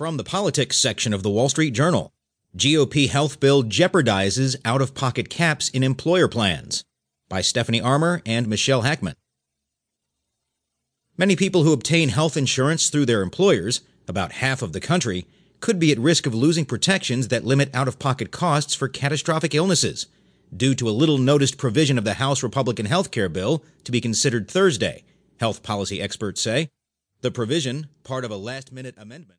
From the politics section of the Wall Street Journal GOP health bill jeopardizes out of pocket caps in employer plans by Stephanie Armour and Michelle Hackman. Many people who obtain health insurance through their employers, about half of the country, could be at risk of losing protections that limit out of pocket costs for catastrophic illnesses due to a little noticed provision of the House Republican health care bill to be considered Thursday, health policy experts say. The provision, part of a last minute amendment,